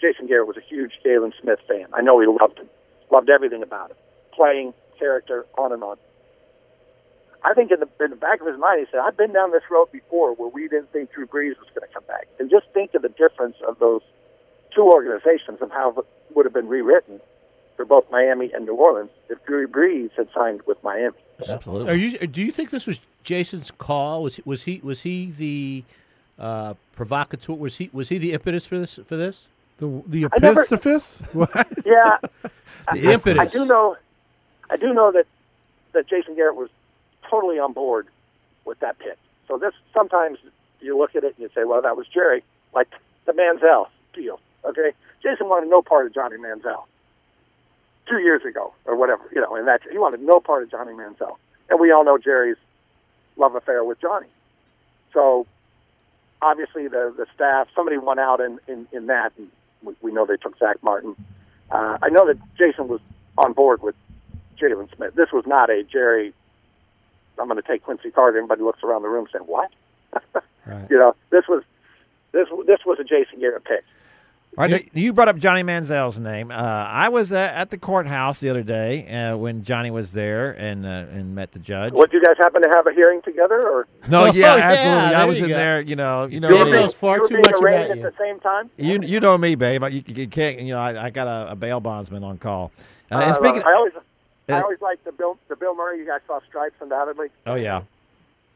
Jason Garrett was a huge Jaylon Smith fan. I know he loved him, loved everything about him, playing, character, on and on. I think in the in the back of his mind, he said, "I've been down this road before where we didn't think Drew Brees was going to come back." And just think of the difference of those two organizations and how it would have been rewritten for both Miami and New Orleans if Drew Brees had signed with Miami. Absolutely. Are you? Do you think this was Jason's call? Was was he was he the uh, provocateur? Was he was he the impetus for this for this? the the I never- epistophis. [laughs] What? Yeah, I, [laughs] The impetus. I do know. I do know that that Jason Garrett was totally on board with that pick. So this sometimes you look at it and you say, "Well, that was Jerry," like the Manziel deal. Okay, Jason wanted no part of Johnny Manziel two years ago or whatever, you know, and that he wanted no part of Johnny Manziel, and we all know Jerry's love affair with Johnny. So obviously the the staff, somebody won out in in, in that, and we, we know they took Zach Martin. Uh, I know that Jason was on board with Jaylon Smith. This was not a Jerry. I'm going to take Quincy Carter. Everybody looks around the room saying, "What?" [laughs] Right. You know, this was this this was a Jason Garrett pick. All right, you brought up Johnny Manziel's name. Uh, I was uh, at the courthouse the other day uh, when Johnny was there and uh, and met the judge. What, do you guys happen to have a hearing together, or [laughs] No, Oh, yeah, yeah, absolutely. I was in go. there. You know, you know you were being, far you were too being much arraigned about at the same time? You you know me, babe. You, you can't. You know, I, I got a, a bail bondsman on call. Uh, and Uh, speaking, I always, I always like the Bill, the Bill Murray. You guys saw Stripes, undoubtedly. oh yeah,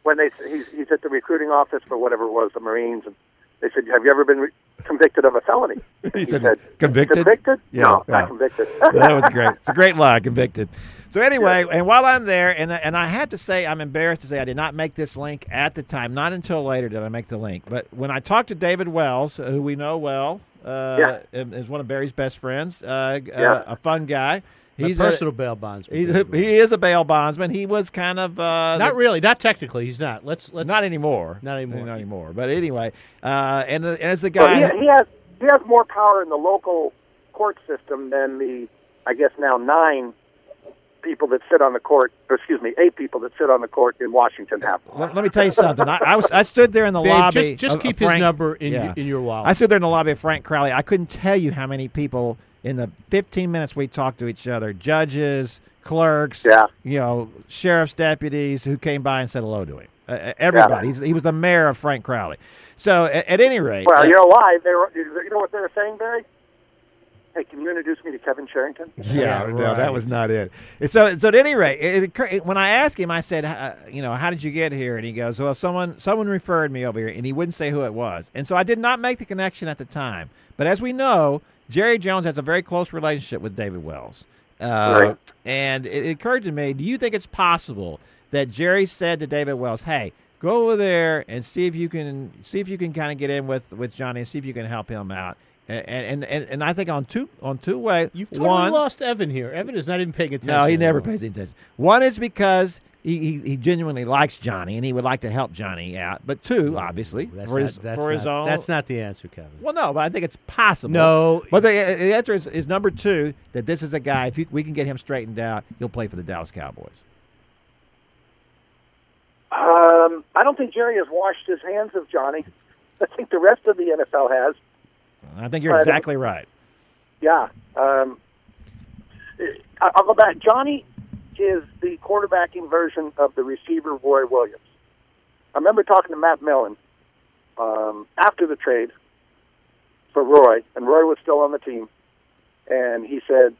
When they, he's, he's at the recruiting office for whatever it was, the Marines, and they said, "Have you ever been re- convicted of a felony?" [laughs] he said convicted. Convicted? Yeah, no, yeah. not convicted. [laughs] that was great. It's a great lie, convicted. So anyway, and while I'm there, and and I had to say, I'm embarrassed to say I did not make this link at the time. Not until later did I make the link. But when I talked to David Wells, who we know well, uh, Yeah. is one of Barry's best friends, uh, Yeah. uh, a fun guy. My He's a- personal bail bondsman. He's, David he is a bail bondsman. He was kind of uh, not the- really, not technically. He's not. Let's let's not anymore. Not anymore. Not anymore. But anyway, uh, and, the, and as the Well, guy, he, he has he has more power in the local court system than the, I guess now nine people that sit on the court. Or excuse me, eight people that sit on the court in Washington have. let, let me tell you something. I, I was I stood there in the Babe, lobby. just just of- keep of his number in Yeah. your, in your wallet. I stood there in the lobby of Frank Crowley. I couldn't tell you how many people in the 15 minutes we talked to each other, judges, clerks, Yeah. you know, sheriff's deputies who came by and said hello to him. Uh, everybody. He's, he was the mayor of Frank Crowley. So at, at any rate, Well, uh, you know why? They were, you know what they were saying, Barry? Hey, can you introduce me to Kevin Sherrington? Yeah, Yeah, no, that was not it. And so, so at any rate, it, occurred, when I asked him, I said, uh, you know, how did you get here? And he goes, well, someone, someone referred me over here, and he wouldn't say who it was. And so I did not make the connection at the time. But as we know, Jerry Jones has a very close relationship with David Wells. Uh, Right. And it, it occurred to me, do you think it's possible that Jerry said to David Wells, hey, go over there and see if you can see if you can kind of get in with, with Johnny and see if you can help him out. And and, and, and I think on two on two ways. You've totally one, lost Evan here. Evan is not even paying attention. no, he never anymore. pays attention. One is because he, he, he genuinely likes Johnny and he would like to help Johnny out. But two, obviously, That's for not, his, that's for his own. That's not the answer, Kevin. Well, no, but I think it's possible. No. But the, the answer is, is number two that this is a guy, if you, we can get him straightened out, he'll play for the Dallas Cowboys. Um, I don't think Jerry has washed his hands of Johnny. [laughs] I think the rest of the NFL has. I think you're Right. exactly right. Yeah. Um, I'll go back. Johnny is the quarterbacking version of the receiver Roy Williams. I remember talking to Matt Millen um, after the trade for Roy, and Roy was still on the team, and he said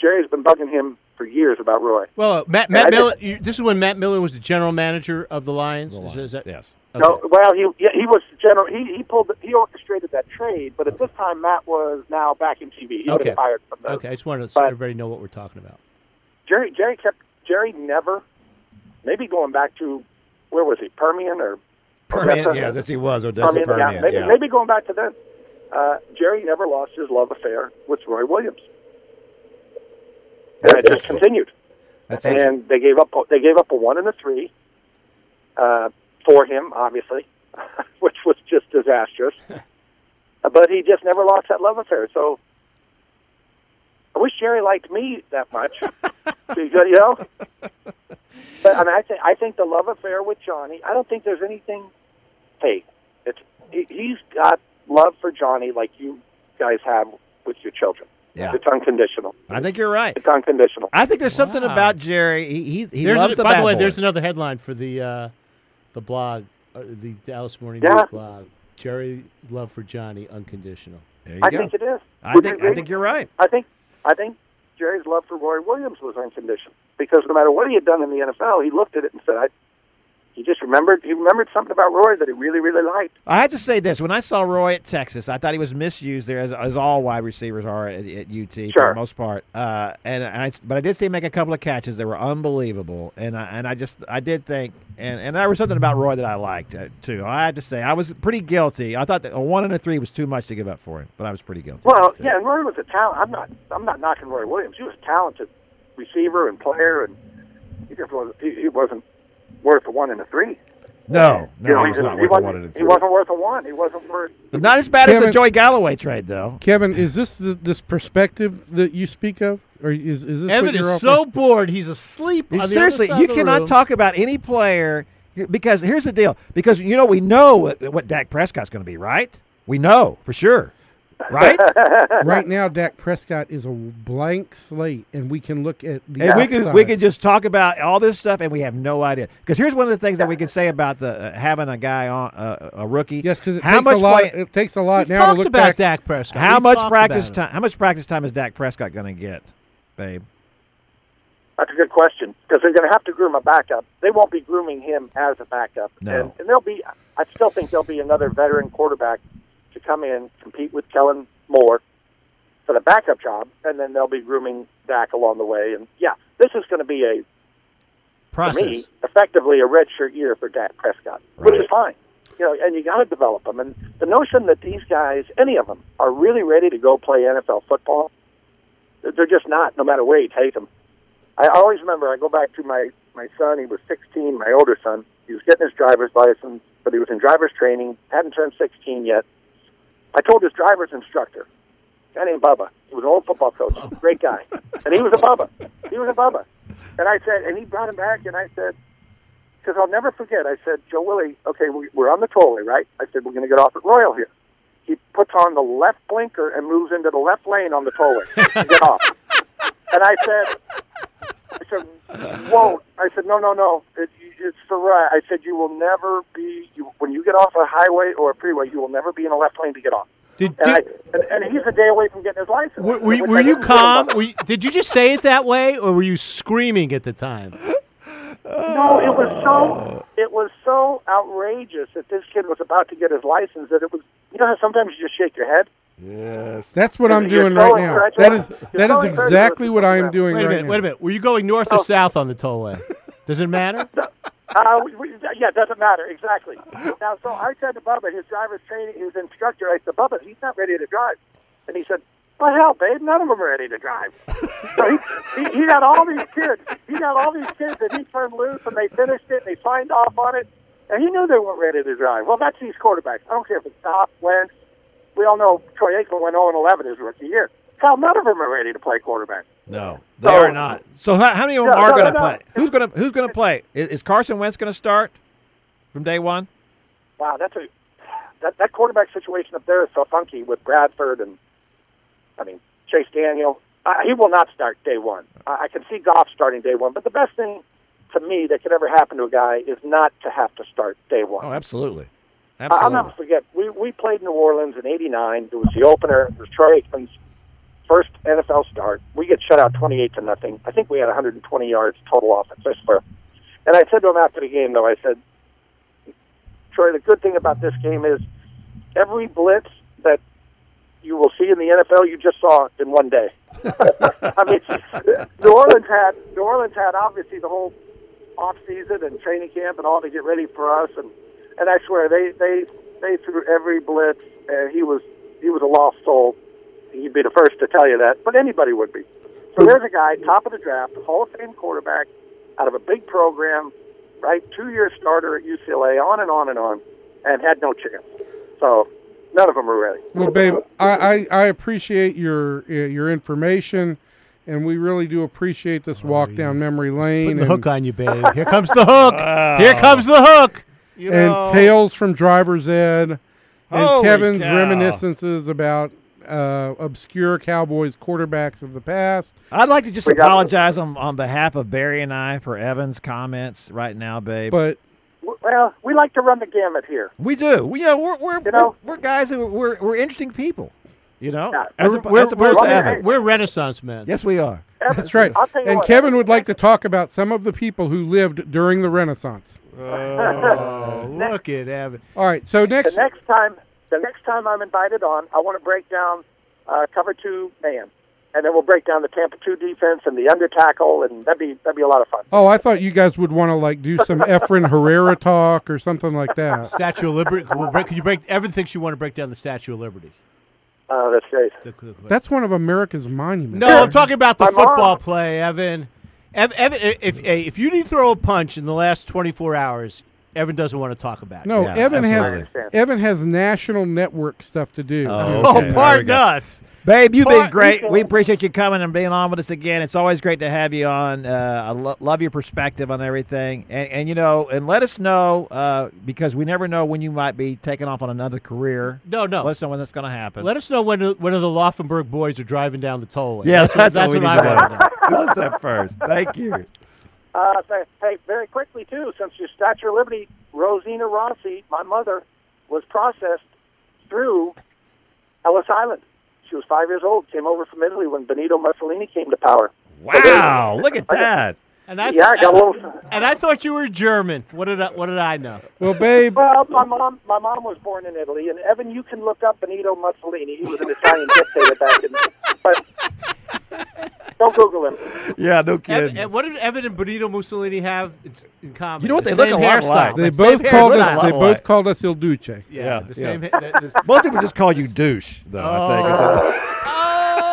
Jerry's been bugging him for years about Roy. Well, Matt, I Matt just- You, this is when Matt Millen was the general manager of the Lions. The Is- Lions, is that- yes. okay. No, well, he yeah, he was general. He he pulled he orchestrated that trade, but at this time Matt was now back in TV. He Okay. was fired from the Okay, I just wanted to let But- everybody know what we're talking about. Jerry Jerry kept Jerry never maybe going back to where was he Permian or Permian, Odessa? yeah, this he was Odessa Permian, Permian. yeah, maybe, yeah. maybe going back to then. Uh, Jerry never lost his love affair with Roy Williams, and That's it just excellent. continued. That's and they gave up they gave up a one and a three uh, for him, obviously, [laughs] which was just disastrous. [laughs] but he just never lost that love affair. So I wish Jerry liked me that much, [laughs] you [laughs] know. But I mean, I think I think the love affair with Johnny. I don't think there's anything. Hey, it's he, he's got love for Johnny like you guys have with your children. Yeah. It's unconditional. I think you're right. It's unconditional. I think there's something Wow. about Jerry. He he, he There's loves a- the by bad the way, boys. there's another headline for the uh, the blog, uh, the Dallas Morning Yeah. News blog. Jerry love for Johnny unconditional. There you I go. think it is. I Would think I think you're right. I think I think Jerry's love for Roy Williams was unconditional because no matter what he had done in the NFL, he looked at it and said, "I." He just remembered. He remembered something about Roy that he really, really liked. I had to say this: when I saw Roy at Texas, I thought he was misused there, as, as all wide receivers are at, at UT for the most part. Uh, and I, but I did see him make a couple of catches that were unbelievable, and I, and I just I did think, and, and there was something about Roy that I liked uh, too. I had to say I was pretty guilty. I thought that a one and a three was too much to give up for him, but I was pretty guilty. Well, yeah, and Roy was a talent. I'm not. I'm not knocking Roy Williams. He was a talented receiver and player, and he just wasn't. He, he wasn't worth a one and a three. no, no, You know, he was not he worth a one and a three. He wasn't worth a one. He wasn't worth. Not as bad as the Kevin- Joey Galloway trade, though. Kevin, is this the, this perspective that you speak of, or is is this Evan what you're is offering? so bored. He's asleep. on the other Seriously, side you of the cannot room. talk about any player because here's the deal. Because you know we know what, what Dak Prescott's going to be, right? We know for sure. Right? [laughs] right now, Dak Prescott is a blank slate, and we can look at the and we could outside. we could just talk about all this stuff, and we have no idea. Because here's one of the things that we can say about the uh, having a guy on uh, a rookie. yes, because how takes much a lot. play- it takes a lot We've now to talked look about back. Dak Prescott. how We've much practice time? How much practice time is Dak Prescott going to get, babe? That's a good question because they're going to have to groom a backup. They won't be grooming him as a backup. No. And, and there'll be, I still think there'll be another veteran quarterback to come in, compete with Kellen Moore for the backup job, and then they'll be grooming Dak along the way. And yeah, this is going to be a, for me, Process. effectively a redshirt year for Dak Prescott, which is fine. You know, and you got to develop them. And the notion that these guys, any of them, are really ready to go play NFL football, they're just not. No matter where you take them. I always remember. I go back to my my son. He was 16. My older son. He was getting his driver's license, but he was in driver's training. hadn't turned 16 yet. I told his driver's instructor, guy named Bubba. He was an old football coach, oh. great guy, and he was a Bubba. He was a Bubba. And I said, and he brought him back, and I said, because I'll never forget. I said, Joe Willie, okay, we, we're on the tollway, right? I said, we're going to get off at Royal here. He puts on the left blinker and moves into the left lane on the tollway to get off. And I said, I said, whoa. I said, no, no, no. It, it's the right. I said, you will never be, you, when you get off a highway or a freeway, you will never be in a left lane to get off. Did, And, I, and, and he's a day away from getting his license. were, were, you- were you calm? Were you, did you just say it that way, or were you screaming at the time? No, it was so it was so outrageous that this kid was about to get his license that it was. You know how sometimes you just shake your head. Yes. That's what I'm You're doing so right now. incredulous. That is that so is exactly what I am doing Wait a right minute. now. Wait a minute. Were you going north or oh. south on the tollway? Does it matter? [laughs] Uh, we, we, yeah, it doesn't matter exactly. Now, so I said to Bubba, his driver's training, his instructor, I said, Bubba, he's not ready to drive, and he said, "Well, hell, babe, none of them are ready to drive." so he, he, he got all these kids. He got all these kids, and he turned loose, and they finished it, and they signed off on it, and he knew they weren't ready to drive. Well, that's these quarterbacks. I don't care if it's Goff, Wentz. We all know Troy Aikman went 0 11 his rookie year. Hell, none of them are ready to play quarterback. No, they So- are not. So how, how many of them No, are no, going to no, play? Who's going to Who's going to play? Is, is Carson Wentz going to start from day one? Wow, that's a that that quarterback situation up there is so funky with Bradford and I mean Chase Daniel. Uh, he will not start day one. I, I can see Goff starting day one, but the best thing to me that could ever happen to a guy is not to have to start day one. Oh, absolutely, I- I'll absolutely. never forget. We we played New Orleans in '89. It was the opener. It was Troy Aikman's first NFL start. We get shut out 28 to nothing. I think we had 120 yards total offense. I swear. And I said to him after the game, though, I said, Troy, the good thing about this game is every blitz that you will see in the NFL, you just saw in one day. [laughs] I mean, New Orleans had New Orleans had obviously the whole off season and training camp and all to get ready for us, and and I swear they they they threw every blitz, and he was he was a lost soul. He'd be the first to tell you that, but anybody would be. So there's a guy, top of the draft, Hall of Fame quarterback, out of a big program, right? Two year starter at UCLA, on and on and on, and had no chance. So none of them are ready. Well, babe, I, I, I appreciate your uh, your information, and we really do appreciate this walk down memory lane Putting the hook on you, babe. Here comes the hook. [laughs] Here comes the hook. You and know, tales from driver's ed, and Holy Kevin's cow. reminiscences about uh, obscure Cowboys quarterbacks of the past. I'd like to just apologize on, on behalf of Barry and I for Evan's comments right now, babe. But Well, we like to run the gamut here. we do. We, you know, we're we're, You know- we're, we're guys who we're we're interesting people. You know, Yeah. as, We're, oppo- we're, as opposed we're- to Evan. we're Renaissance men. Yes, we are. that's right. I'll tell you And what, Kevin would like to talk about some of the people who lived during the Renaissance. Oh, look at Evan. All right, so the next, next time the next time I'm invited on, I want to break down uh, cover two man, and then we'll break down the Tampa two defense and the under tackle, and that'd be that'd be a lot of fun. oh, I thought you guys would want to like do some [laughs] Efren Herrera talk or something like that. Statue of Liberty. We'll break, could you break everything thinks you want to break down the Statue of Liberty? Uh, that's great. The- the- That's one of America's monuments. No, I'm talking about the My mom- football play, Evan. Evan, if if if you didn't throw a punch in the last 24 hours, Evan doesn't want to talk about. It. No, Yeah, Evan absolutely. has understand. Evan has national network stuff to do. Oh, [laughs] Oh, okay. There we pardon go. us. Babe, you've been Part- great. We appreciate you coming and being on with us again. It's always great to have you on. Uh, I lo- love your perspective on everything, and, and you know, and let us know uh, because we never know when you might be taking off on another career. No, no. Let us know when that's going to happen. Let us know when when the Laufenberg boys are driving down the tollway. yeah, that's, what, that's, what, we I need to want to know. know. Tell us that first. Thank you. Uh, th- hey, very quickly too, since your Statue of Liberty, Rosina Rossi, my mother, was processed through Ellis Island. She was five years old. Came over from Italy when Benito Mussolini came to power. Wow, look at that. And I Yeah, I got a little. [laughs] and I thought you were German. What did I, what did I know? Well, babe, Well, my mom, my mom was born in Italy, and Evan, you can look up Benito Mussolini. He was an Italian dictator back in. But don't Google him. Yeah, no kidding. and what did Evan and Benito Mussolini have It's in common? You know what? The They look same a lot alike. they The both called us. They both called us Il Duce. Yeah, Yeah, the yeah. same. ha- the- the- Most people just call you douche, though. I think. Oh.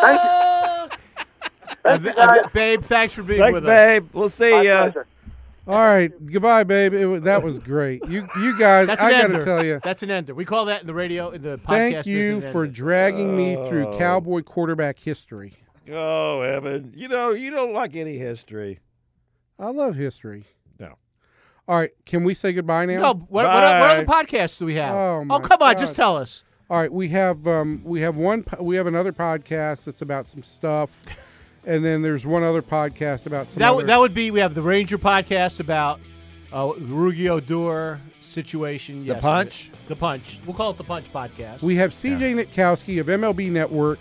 [laughs] Thank you. Thank you, guys. babe, thanks for being Thanks, with us. babe. We'll see ya. pleasure. All right, goodbye, babe. It was, that was great. You, you guys, That's an I got ender. to tell you, That's an ender. We call that in the radio, in the podcast. thank you for ender. dragging me through Oh. Cowboy quarterback history. Oh, Evan, you know you don't like any history. I love history. No. All right, can we say goodbye now? No, what, what, what other podcasts do we have? Oh, my come on, just tell us. All right, we have um, we have one po- we have another podcast that's about some stuff, [laughs] and then there's one other podcast about some. That, other, would that would be, we have the Ranger podcast about uh, the Rougned Odor situation. Yes, The Punch? The Punch. We'll call it the Punch podcast. we have CJ Nitkowski of MLB Network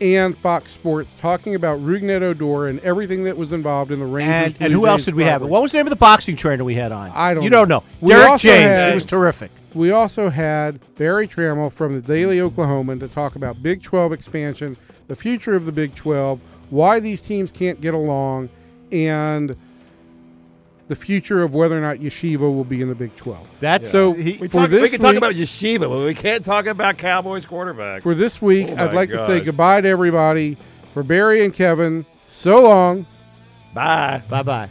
and Fox Sports talking about Rougned Odor and everything that was involved in the Rangers. and, and who else did we have? What was the name of the boxing trainer we had on? I don't You know. don't know. We Derek James. had- he was terrific. We also had Berry Tramel from the Daily Oklahoman to talk about Big 12 expansion, the future of the Big 12, why these teams can't get along, and the future of whether or not Yeshiva will be in the Big 12. That's So he, We, For talk, we this can talk about yeshiva, but we can't talk about Cowboys quarterback. For this week, Oh I'd like to say goodbye to everybody. For Barry and Kevin, so long. Bye. bye bye.